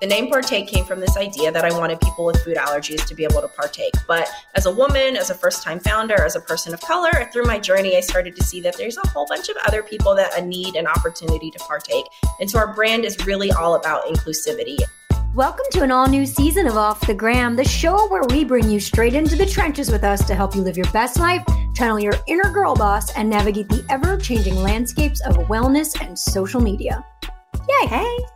The name Partake came from this idea that I wanted people with food allergies to be able to partake. But as a woman, as a first time founder, as a person of color, through my journey, I started to see that there's a whole bunch of other people that need an opportunity to partake. And so our brand is really all about inclusivity. Welcome to an all new season of Off the Gram, the show where we bring you straight into the trenches with us to help you live your best life, channel your inner girl boss, and navigate the ever changing landscapes of wellness and social media. Yay! Hey!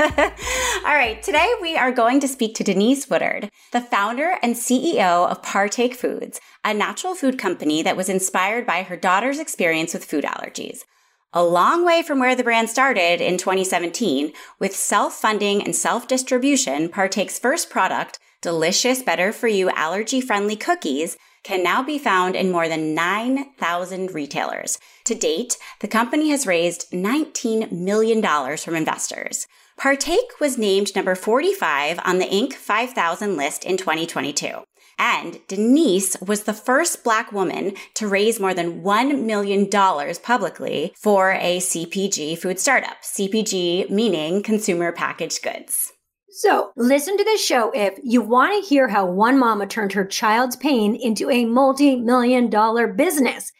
All right, today we are going to speak to Denise Woodard, the founder and CEO of Partake Foods, a natural food company that was inspired by her daughter's experience with food allergies. A long way from where the brand started in 2017, with self funding and self distribution, Partake's first product, delicious, better for you, allergy friendly cookies, can now be found in more than 9,000 retailers. To date, the company has raised $19 million from investors. Partake was named number 45 on the Inc. 5000 list in 2022. And Denise was the first Black woman to raise more than $1 million publicly for a CPG food startup. CPG meaning consumer packaged goods. So, listen to this show if you want to hear how one mama turned her child's pain into a multi million dollar business.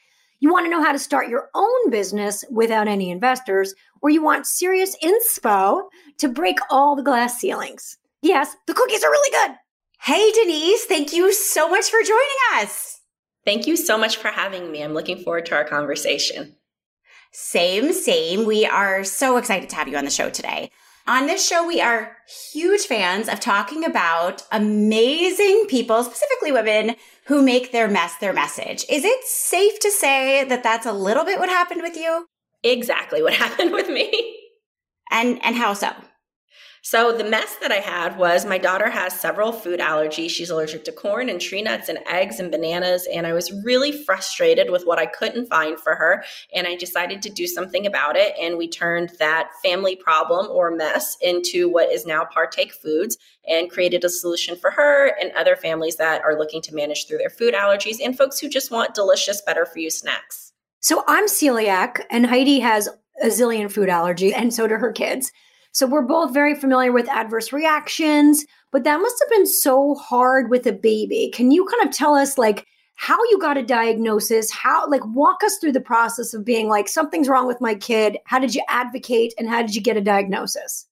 You want to know how to start your own business without any investors, or you want serious inspo to break all the glass ceilings. Yes, the cookies are really good. Hey, Denise, thank you so much for joining us. Thank you so much for having me. I'm looking forward to our conversation. Same, same. We are so excited to have you on the show today. On this show, we are huge fans of talking about amazing people, specifically women, who make their mess their message. Is it safe to say that that's a little bit what happened with you? Exactly what happened with me. And and how so? So the mess that I had was my daughter has several food allergies. She's allergic to corn and tree nuts and eggs and bananas. And I was really frustrated with what I couldn't find for her. And I decided to do something about it. And we turned that family problem or mess into what is now Partake Foods and created a solution for her and other families that are looking to manage through their food allergies and folks who just want delicious, better for you snacks. So I'm celiac and Heidi has a zillion food allergies and so do her kids. So we're both very familiar with adverse reactions, but that must have been so hard with a baby. Can you kind of tell us like how you got a diagnosis? How like walk us through the process of being like something's wrong with my kid. How did you advocate and how did you get a diagnosis?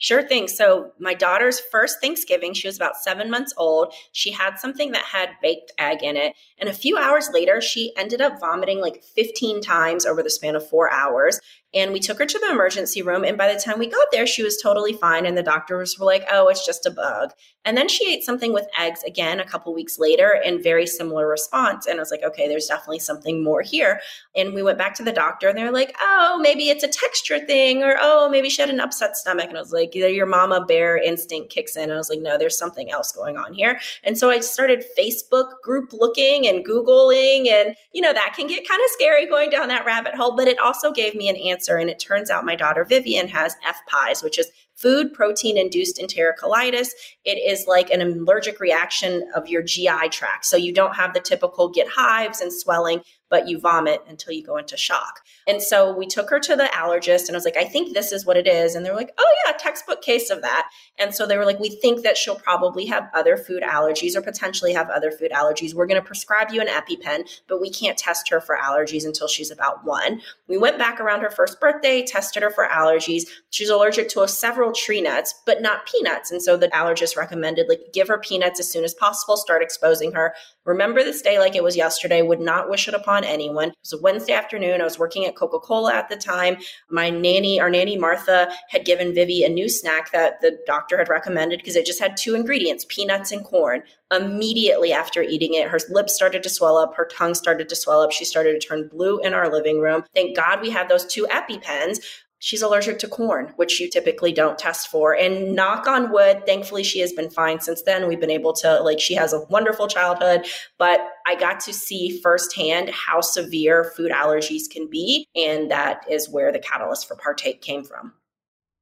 Sure thing. So, my daughter's first Thanksgiving, she was about seven months old. She had something that had baked egg in it. And a few hours later, she ended up vomiting like 15 times over the span of four hours. And we took her to the emergency room. And by the time we got there, she was totally fine. And the doctors were like, oh, it's just a bug. And then she ate something with eggs again a couple weeks later and very similar response. And I was like, okay, there's definitely something more here. And we went back to the doctor and they're like, oh, maybe it's a texture thing, or oh, maybe she had an upset stomach. And I was like, your mama bear instinct kicks in. And I was like, no, there's something else going on here. And so I started Facebook group looking and Googling. And, you know, that can get kind of scary going down that rabbit hole, but it also gave me an answer cancer. And it turns out my daughter Vivian has FPIES, which is food protein induced enterocolitis. It is like an allergic reaction of your GI tract. So you don't have the typical get hives and swelling, but you vomit until you go into shock. And so we took her to the allergist and I was like, I think this is what it is. And they're like, oh, yeah, textbook case of that. And so they were like, we think that she'll probably have other food allergies or potentially have other food allergies. We're going to prescribe you an EpiPen, but we can't test her for allergies until she's about one. We went back around her first birthday, tested her for allergies. She's allergic to several tree nuts, but not peanuts. And so the allergist recommended, like, give her peanuts as soon as possible, start exposing her. Remember this day like it was yesterday, would not wish it upon anyone. It was a Wednesday afternoon. I was working at Coca Cola at the time. My nanny, our nanny Martha, had given Vivi a new snack that the doctor had recommended because it just had two ingredients peanuts and corn. Immediately after eating it, her lips started to swell up, her tongue started to swell up. She started to turn blue in our living room. Thank God we had those two EpiPens she's allergic to corn, which you typically don't test for. And knock on wood, thankfully she has been fine since then. We've been able to, like, she has a wonderful childhood, but I got to see firsthand how severe food allergies can be. And that is where the catalyst for Partake came from.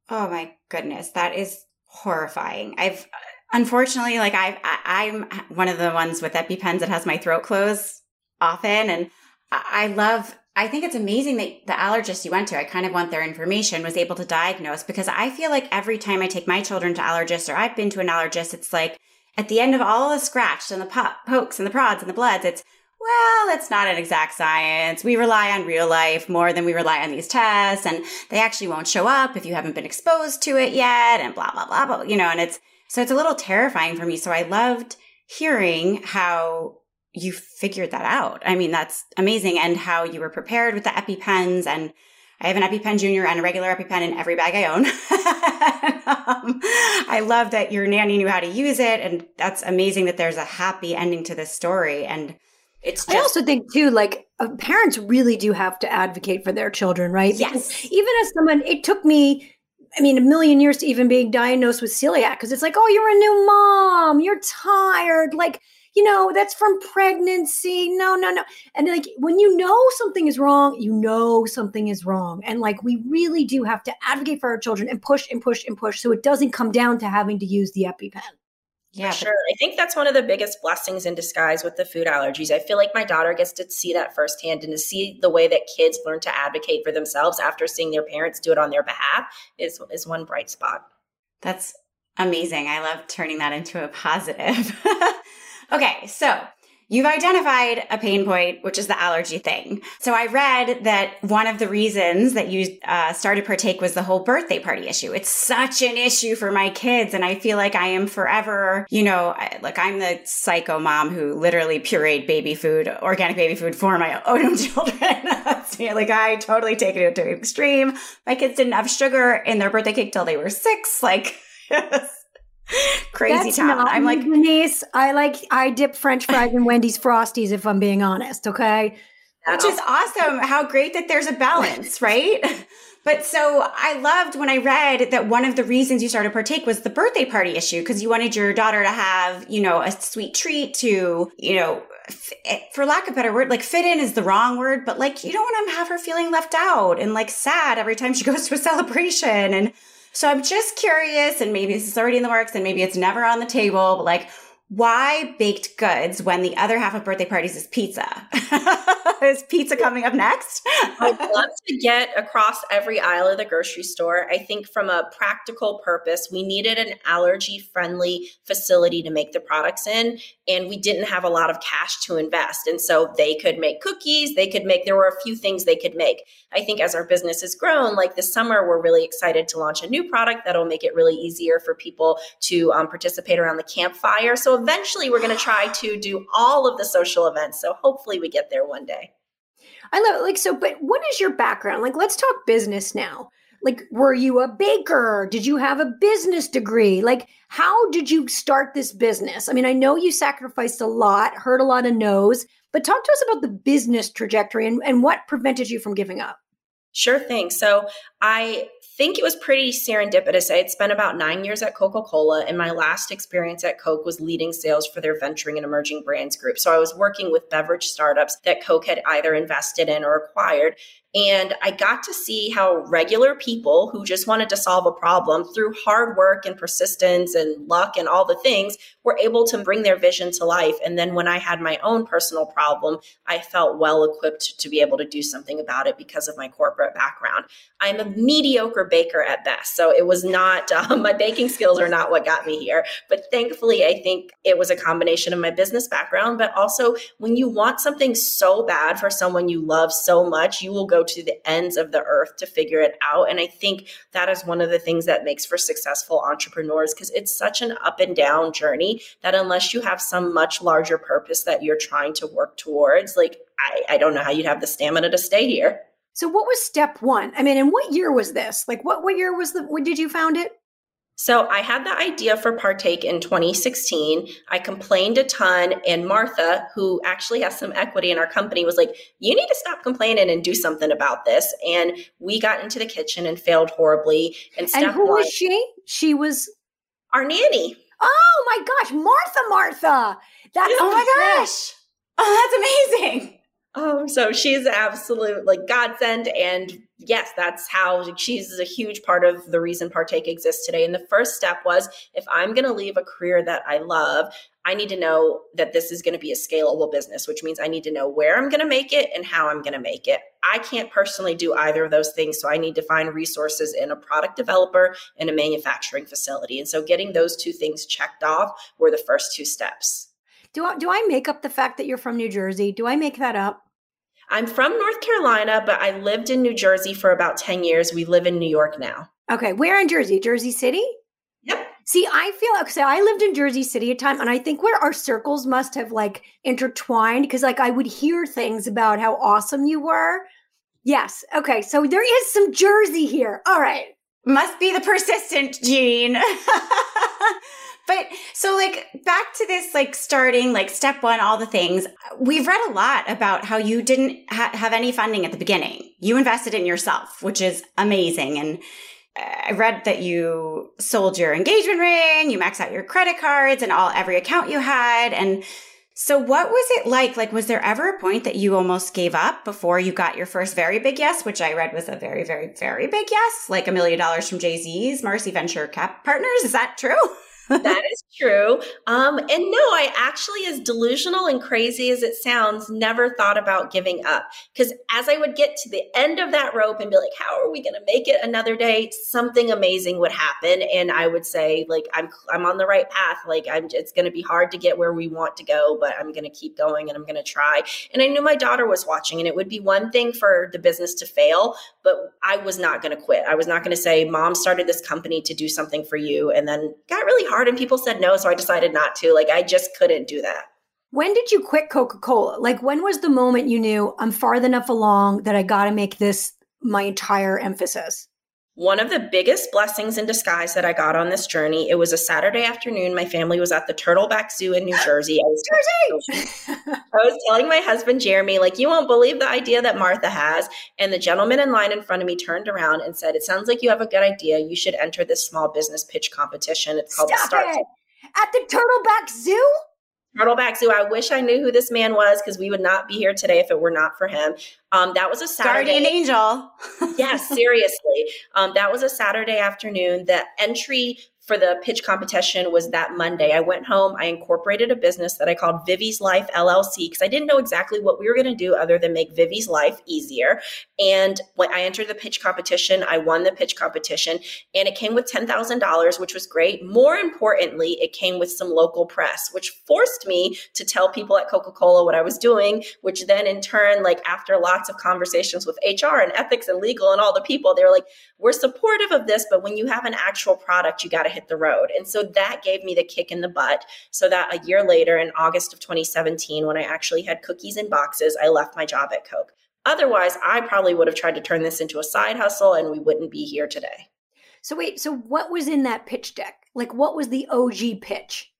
Oh my goodness. That is horrifying. I've, unfortunately, like I've, I'm one of the ones with EpiPens that has my throat closed often. And I love I think it's amazing that the allergist you went to, I kind of want their information, was able to diagnose because I feel like every time I take my children to allergists or I've been to an allergist, it's like at the end of all the scratch and the po- pokes and the prods and the bloods, it's, well, it's not an exact science. We rely on real life more than we rely on these tests. And they actually won't show up if you haven't been exposed to it yet and blah, blah, blah, blah, you know, and it's, so it's a little terrifying for me. So I loved hearing how you figured that out. I mean, that's amazing. And how you were prepared with the EpiPens. And I have an EpiPen Junior and a regular EpiPen in every bag I own. um, I love that your nanny knew how to use it. And that's amazing that there's a happy ending to this story. And it's just- I also think too, like uh, parents really do have to advocate for their children, right? Yes. Because even as someone, it took me I mean, a million years to even being diagnosed with celiac because it's like, oh, you're a new mom, you're tired. Like, you know, that's from pregnancy. No, no, no. And like when you know something is wrong, you know something is wrong. And like we really do have to advocate for our children and push and push and push so it doesn't come down to having to use the EpiPen. Yeah, for sure. I think that's one of the biggest blessings in disguise with the food allergies. I feel like my daughter gets to see that firsthand and to see the way that kids learn to advocate for themselves after seeing their parents do it on their behalf is is one bright spot. That's amazing. I love turning that into a positive. okay, so You've identified a pain point, which is the allergy thing. So I read that one of the reasons that you uh, started Partake was the whole birthday party issue. It's such an issue for my kids. And I feel like I am forever, you know, like I'm the psycho mom who literally pureed baby food, organic baby food for my own children. like I totally take it to an extreme. My kids didn't have sugar in their birthday cake till they were six. Like, crazy That's town. I'm like Denise. I like I dip French fries in Wendy's Frosties if I'm being honest. Okay, which is awesome. How great that there's a balance, right? But so I loved when I read that one of the reasons you started partake was the birthday party issue because you wanted your daughter to have, you know, a sweet treat to, you know, eh, for lack of a better word, like fit in is the wrong word, but like you don't want to have her feeling left out and like sad every time she goes to a celebration and so I'm just curious, and maybe this is already in the works, and maybe it's never on the table, but like, why baked goods when the other half of birthday parties is pizza? is pizza coming up next? I'd love to get across every aisle of the grocery store. I think from a practical purpose, we needed an allergy friendly facility to make the products in, and we didn't have a lot of cash to invest. And so they could make cookies, they could make, there were a few things they could make. I think as our business has grown, like this summer, we're really excited to launch a new product that'll make it really easier for people to um, participate around the campfire. So eventually we're going to try to do all of the social events. So hopefully we get there one day. I love it. Like, so, but what is your background? Like, let's talk business now. Like, were you a baker? Did you have a business degree? Like, how did you start this business? I mean, I know you sacrificed a lot, heard a lot of no's, but talk to us about the business trajectory and, and what prevented you from giving up. Sure thing. So I think it was pretty serendipitous. I had spent about nine years at Coca Cola, and my last experience at Coke was leading sales for their venturing and emerging brands group. So I was working with beverage startups that Coke had either invested in or acquired. And I got to see how regular people who just wanted to solve a problem through hard work and persistence and luck and all the things were able to bring their vision to life. And then when I had my own personal problem, I felt well equipped to be able to do something about it because of my corporate background. I'm a mediocre baker at best. So it was not, um, my baking skills are not what got me here. But thankfully, I think it was a combination of my business background, but also when you want something so bad for someone you love so much, you will go to the ends of the earth to figure it out. And I think that is one of the things that makes for successful entrepreneurs because it's such an up and down journey that unless you have some much larger purpose that you're trying to work towards, like I, I don't know how you'd have the stamina to stay here. So what was step one? I mean, and what year was this? Like what what year was the when did you found it? So I had the idea for Partake in 2016. I complained a ton, and Martha, who actually has some equity in our company, was like, "You need to stop complaining and do something about this." And we got into the kitchen and failed horribly. And, and who one, was she? She was our nanny. Oh my gosh, Martha, Martha! That's oh my gosh! Oh, that's amazing. Oh, so she's absolute like godsend and yes, that's how cheese is a huge part of the reason Partake exists today. And the first step was if I'm going to leave a career that I love, I need to know that this is going to be a scalable business, which means I need to know where I'm going to make it and how I'm going to make it. I can't personally do either of those things. So I need to find resources in a product developer and a manufacturing facility. And so getting those two things checked off were the first two steps. Do I, do I make up the fact that you're from New Jersey? Do I make that up? I'm from North Carolina, but I lived in New Jersey for about 10 years. We live in New York now. Okay. Where in Jersey? Jersey City? Yep. See, I feel like so I lived in Jersey City a time, and I think where our circles must have like intertwined because like I would hear things about how awesome you were. Yes. Okay. So there is some Jersey here. All right. Must be the persistent gene. But so like back to this like starting like step 1 all the things. We've read a lot about how you didn't ha- have any funding at the beginning. You invested in yourself, which is amazing and uh, I read that you sold your engagement ring, you maxed out your credit cards and all every account you had and so what was it like? Like was there ever a point that you almost gave up before you got your first very big yes, which I read was a very very very big yes, like a million dollars from Jay-Z's Marcy Venture Cap Partners, is that true? that is true. Um, and no, I actually, as delusional and crazy as it sounds, never thought about giving up. Because as I would get to the end of that rope and be like, how are we going to make it another day? Something amazing would happen. And I would say, like, I'm, I'm on the right path. Like, I'm, it's going to be hard to get where we want to go, but I'm going to keep going and I'm going to try. And I knew my daughter was watching, and it would be one thing for the business to fail, but I was not going to quit. I was not going to say, Mom started this company to do something for you. And then got really hard hard and people said no. So I decided not to. Like, I just couldn't do that. When did you quit Coca Cola? Like, when was the moment you knew I'm far enough along that I got to make this my entire emphasis? One of the biggest blessings in disguise that I got on this journey, it was a Saturday afternoon. My family was at the Turtleback Zoo in New Jersey. I was, Jersey! I was telling my husband, Jeremy, like, you won't believe the idea that Martha has. And the gentleman in line in front of me turned around and said, It sounds like you have a good idea. You should enter this small business pitch competition. It's called Stop the Start. It. At the Turtleback Zoo? Turtleback Zoo. I wish I knew who this man was because we would not be here today if it were not for him. Um, that was a Saturday. Guardian angel. yes, seriously. Um, that was a Saturday afternoon. The entry for the pitch competition was that Monday. I went home, I incorporated a business that I called Vivi's Life LLC because I didn't know exactly what we were going to do other than make Vivi's life easier. And when I entered the pitch competition, I won the pitch competition and it came with $10,000, which was great. More importantly, it came with some local press, which forced me to tell people at Coca Cola what I was doing, which then in turn, like after lots of conversations with HR and ethics and legal and all the people, they were like, we're supportive of this, but when you have an actual product, you got to hit the road. And so that gave me the kick in the butt. So that a year later, in August of 2017, when I actually had cookies in boxes, I left my job at Coke. Otherwise, I probably would have tried to turn this into a side hustle and we wouldn't be here today. So, wait, so what was in that pitch deck? Like, what was the OG pitch?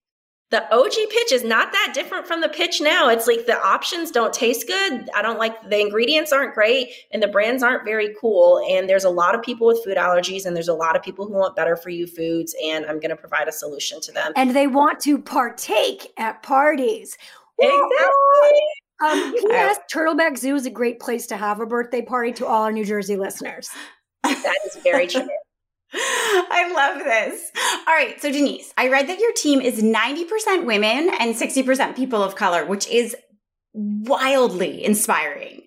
The OG pitch is not that different from the pitch now. It's like the options don't taste good. I don't like the ingredients aren't great and the brands aren't very cool. And there's a lot of people with food allergies and there's a lot of people who want better for you foods. And I'm going to provide a solution to them. And they want to partake at parties. Exactly. Um, P.S. Turtleback Zoo is a great place to have a birthday party to all our New Jersey listeners. That is very true. I love this. All right. So, Denise, I read that your team is 90% women and 60% people of color, which is wildly inspiring.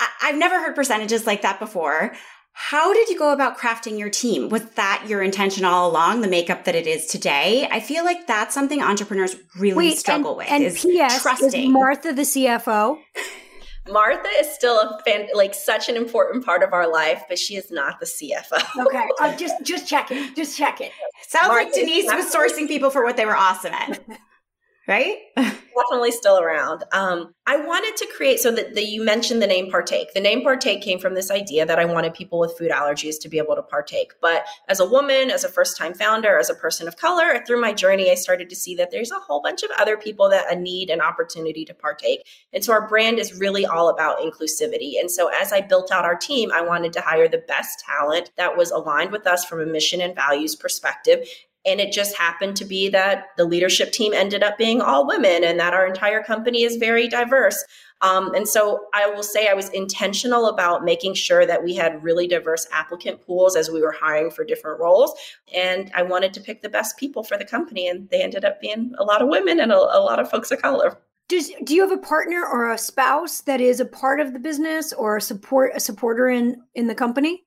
I- have never heard percentages like that before. How did you go about crafting your team? Was that your intention all along, the makeup that it is today? I feel like that's something entrepreneurs really Wait, struggle and, with. And is P.S. trusting. Is Martha the CFO? Martha is still a fan, like such an important part of our life, but she is not the CFO. Okay, uh, just just check it. Just check it. Sounds Martha like Denise was sourcing people for what they were awesome at. right? Definitely still around. Um, I wanted to create so that the, you mentioned the name partake. The name partake came from this idea that I wanted people with food allergies to be able to partake. But as a woman, as a first time founder, as a person of color, through my journey, I started to see that there's a whole bunch of other people that need an opportunity to partake. And so our brand is really all about inclusivity. And so as I built out our team, I wanted to hire the best talent that was aligned with us from a mission and values perspective And it just happened to be that the leadership team ended up being all women and that our entire company is very diverse. Um, and so I will say I was intentional about making sure that we had really diverse applicant pools as we were hiring for different roles. And I wanted to pick the best people for the company. And they ended up being a lot of women and a, a lot of folks of color. Does do you have a partner or a spouse that is a part of the business or a support a supporter in in the company?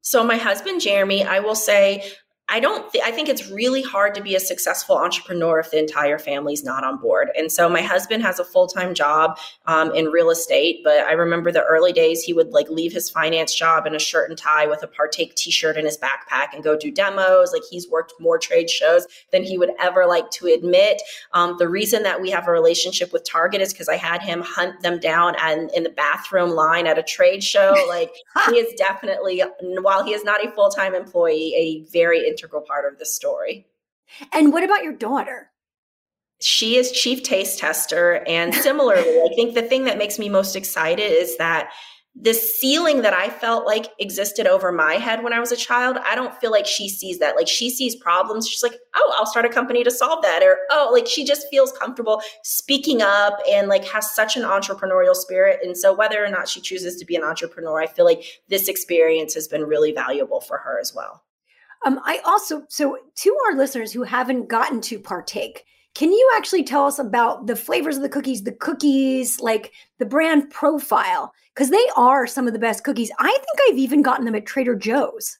So my husband Jeremy, I will say I don't th- I think it's really hard to be a successful entrepreneur if the entire family's not on board. And so my husband has a full-time job um, in real estate, but I remember the early days he would like leave his finance job in a shirt and tie with a partake t-shirt in his backpack and go do demos. Like he's worked more trade shows than he would ever like to admit. Um, the reason that we have a relationship with Target is because I had him hunt them down and in the bathroom line at a trade show. Like he is definitely, while he is not a full-time employee, a very integral part of the story. And what about your daughter? She is chief taste tester. And similarly, I think the thing that makes me most excited is that the ceiling that I felt like existed over my head when I was a child, I don't feel like she sees that. Like she sees problems. She's like, oh, I'll start a company to solve that. Or, oh, like she just feels comfortable speaking up and like has such an entrepreneurial spirit. And so whether or not she chooses to be an entrepreneur, I feel like this experience has been really valuable for her as well. Um, I also, so to our listeners who haven't gotten to partake, can you actually tell us about the flavors of the cookies, the cookies, like the brand profile? Because they are some of the best cookies. I think I've even gotten them at Trader Joe's.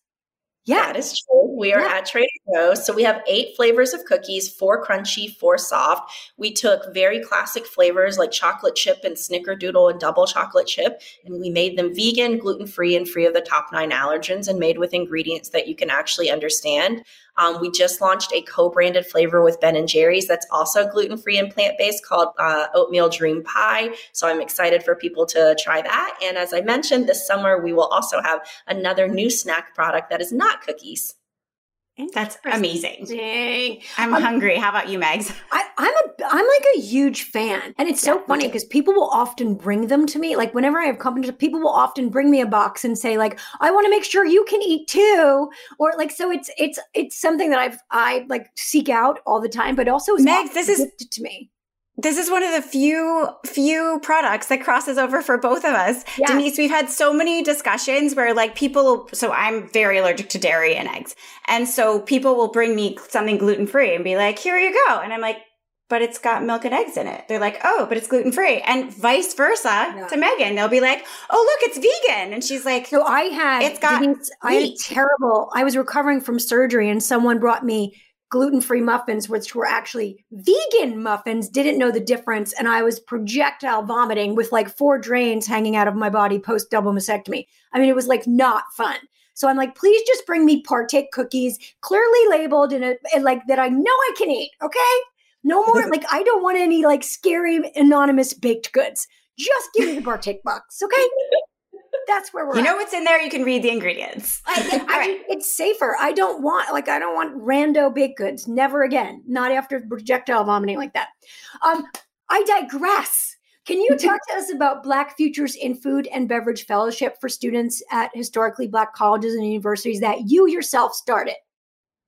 Yeah. That is true. We are yeah. at Trader Joe's. So we have eight flavors of cookies, four crunchy, four soft. We took very classic flavors like chocolate chip and snickerdoodle and double chocolate chip, and we made them vegan, gluten free, and free of the top nine allergens and made with ingredients that you can actually understand. Um, we just launched a co-branded flavor with Ben and Jerry's that's also gluten-free and plant-based called uh, Oatmeal Dream Pie. So I'm excited for people to try that. And as I mentioned, this summer we will also have another new snack product that is not cookies. That's amazing. I'm um, hungry. How about you, Megs? I, am a I'm like a huge fan, and it's so yeah, funny because people will often bring them to me. Like whenever I have companies, people will often bring me a box and say, like, I want to make sure you can eat too, or like so. It's it's it's something that I've I like seek out all the time, but also Megs, this is to me this is one of the few few products that crosses over for both of us. Denise, we've had so many discussions where like people so I'm very allergic to dairy and eggs. And so people will bring me something gluten-free and be like, "Here you go." And I'm like, "But it's got milk and eggs in it." They're like, "Oh, but it's gluten-free." And vice versa yeah. to Megan. They'll be like, "Oh, look, it's vegan." And she's like, "So I had it's got Denise, I had terrible I was recovering from surgery and someone brought me gluten free muffins, which were actually vegan muffins, didn't know the difference. And I was projectile vomiting with like four drains hanging out of my body post double mastectomy. I mean, it was like not fun. So I'm like, please just bring me partake cookies, clearly labeled in a like that I know I can eat. Okay. No more like I don't want any like scary anonymous baked goods. Just give me the partake box. Okay that's where we're. You at. know what's in there. You can read the ingredients. I, I, right. It's safer. I don't want like I don't want rando baked goods. Never again. Not after projectile vomiting like that. Um, I digress. Can you talk to us about Black Futures in Food and Beverage Fellowship for students at historically Black colleges and universities that you yourself started?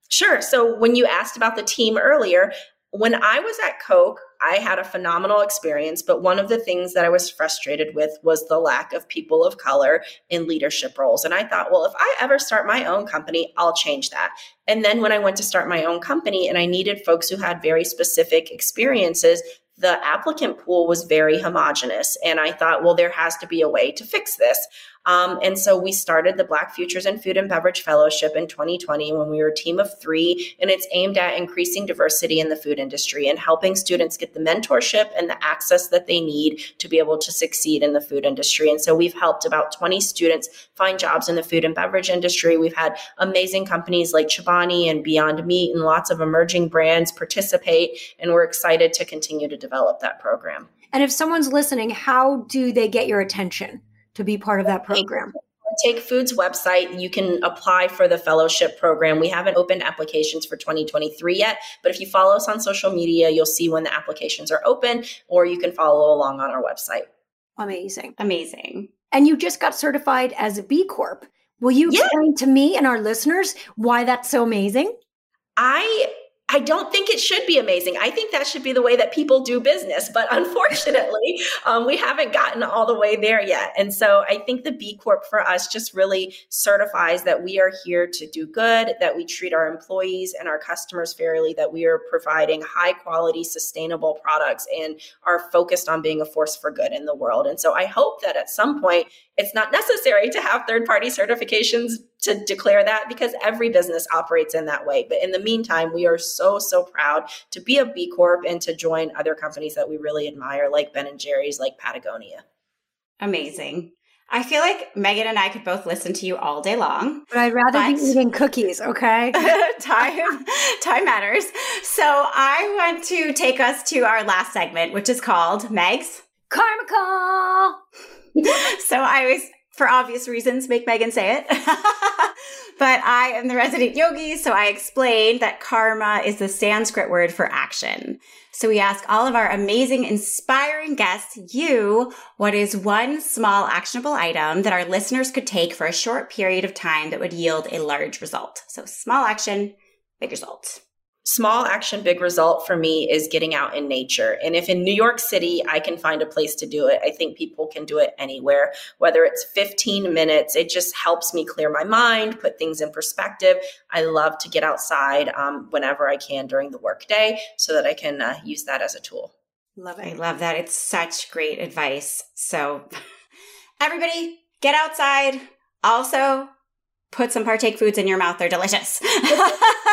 Sure. So when you asked about the team earlier, when I was at Coke, I had a phenomenal experience, but one of the things that I was frustrated with was the lack of people of color in leadership roles. And I thought, well, if I ever start my own company, I'll change that. And then when I went to start my own company and I needed folks who had very specific experiences, the applicant pool was very homogenous. And I thought, well, there has to be a way to fix this. Um, and so we started the Black Futures in Food and Beverage Fellowship in 2020 when we were a team of three, and it's aimed at increasing diversity in the food industry and helping students get the mentorship and the access that they need to be able to succeed in the food industry. And so we've helped about 20 students find jobs in the food and beverage industry. We've had amazing companies like Chobani and Beyond Meat and lots of emerging brands participate, and we're excited to continue to develop that program. And if someone's listening, how do they get your attention? To be part of that program? Take Food's website. You can apply for the fellowship program. We haven't opened applications for 2023 yet, but if you follow us on social media, you'll see when the applications are open, or you can follow along on our website. Amazing. Amazing. And you just got certified as a B Corp. Will you explain yeah. to me and our listeners why that's so amazing? I I don't think it should be amazing. I think that should be the way that people do business. But unfortunately, um, we haven't gotten all the way there yet. And so I think the B Corp for us just really certifies that we are here to do good, that we treat our employees and our customers fairly, that we are providing high quality, sustainable products and are focused on being a force for good in the world. And so I hope that at some point it's not necessary to have third party certifications to declare that because every business operates in that way. But in the meantime, we are so, so proud to be a B Corp and to join other companies that we really admire, like Ben and Jerry's, like Patagonia. Amazing. I feel like Megan and I could both listen to you all day long. But I'd rather but be eating cookies, okay? time time matters. So I want to take us to our last segment, which is called Megs. Karma Call. so I was for obvious reasons, make Megan say it. but I am the resident yogi, so I explained that karma is the Sanskrit word for action. So we ask all of our amazing, inspiring guests, you, what is one small actionable item that our listeners could take for a short period of time that would yield a large result? So small action, big result small action, big result for me is getting out in nature. And if in New York City I can find a place to do it, I think people can do it anywhere, whether it's 15 minutes. It just helps me clear my mind, put things in perspective. I love to get outside um, whenever I can during the workday so that I can uh, use that as a tool. Love it. I love that. It's such great advice. So, everybody, get outside. Also, put some partake foods in your mouth. They're delicious.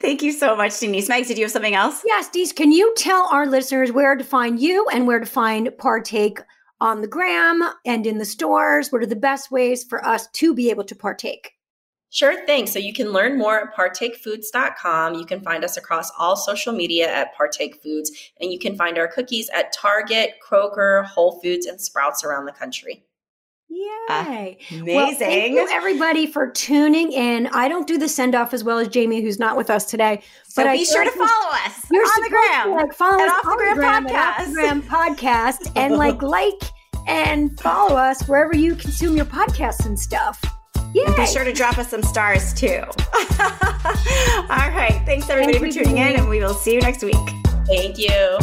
Thank you so much, Denise. Megs, did you have something else? Yes, Denise, can you tell our listeners where to find you and where to find Partake on the gram and in the stores? What are the best ways for us to be able to partake? Sure thing. So you can learn more at partakefoods.com. You can find us across all social media at Partake Foods, and you can find our cookies at Target, Kroger, Whole Foods, and Sprouts around the country. Ah, Yay. Uh, amazing. Well, thank you everybody for tuning in. I don't do the send off as well as Jamie, who's not with us today. So but be I sure to follow us you're on the gram. like follow us on the gram, gram podcast. gram podcast and like like and follow us wherever you consume your podcasts and stuff. Yeah. Be sure to drop us some stars too. All right. Thanks everybody Thank for tuning in and we will see you next week. Thank you.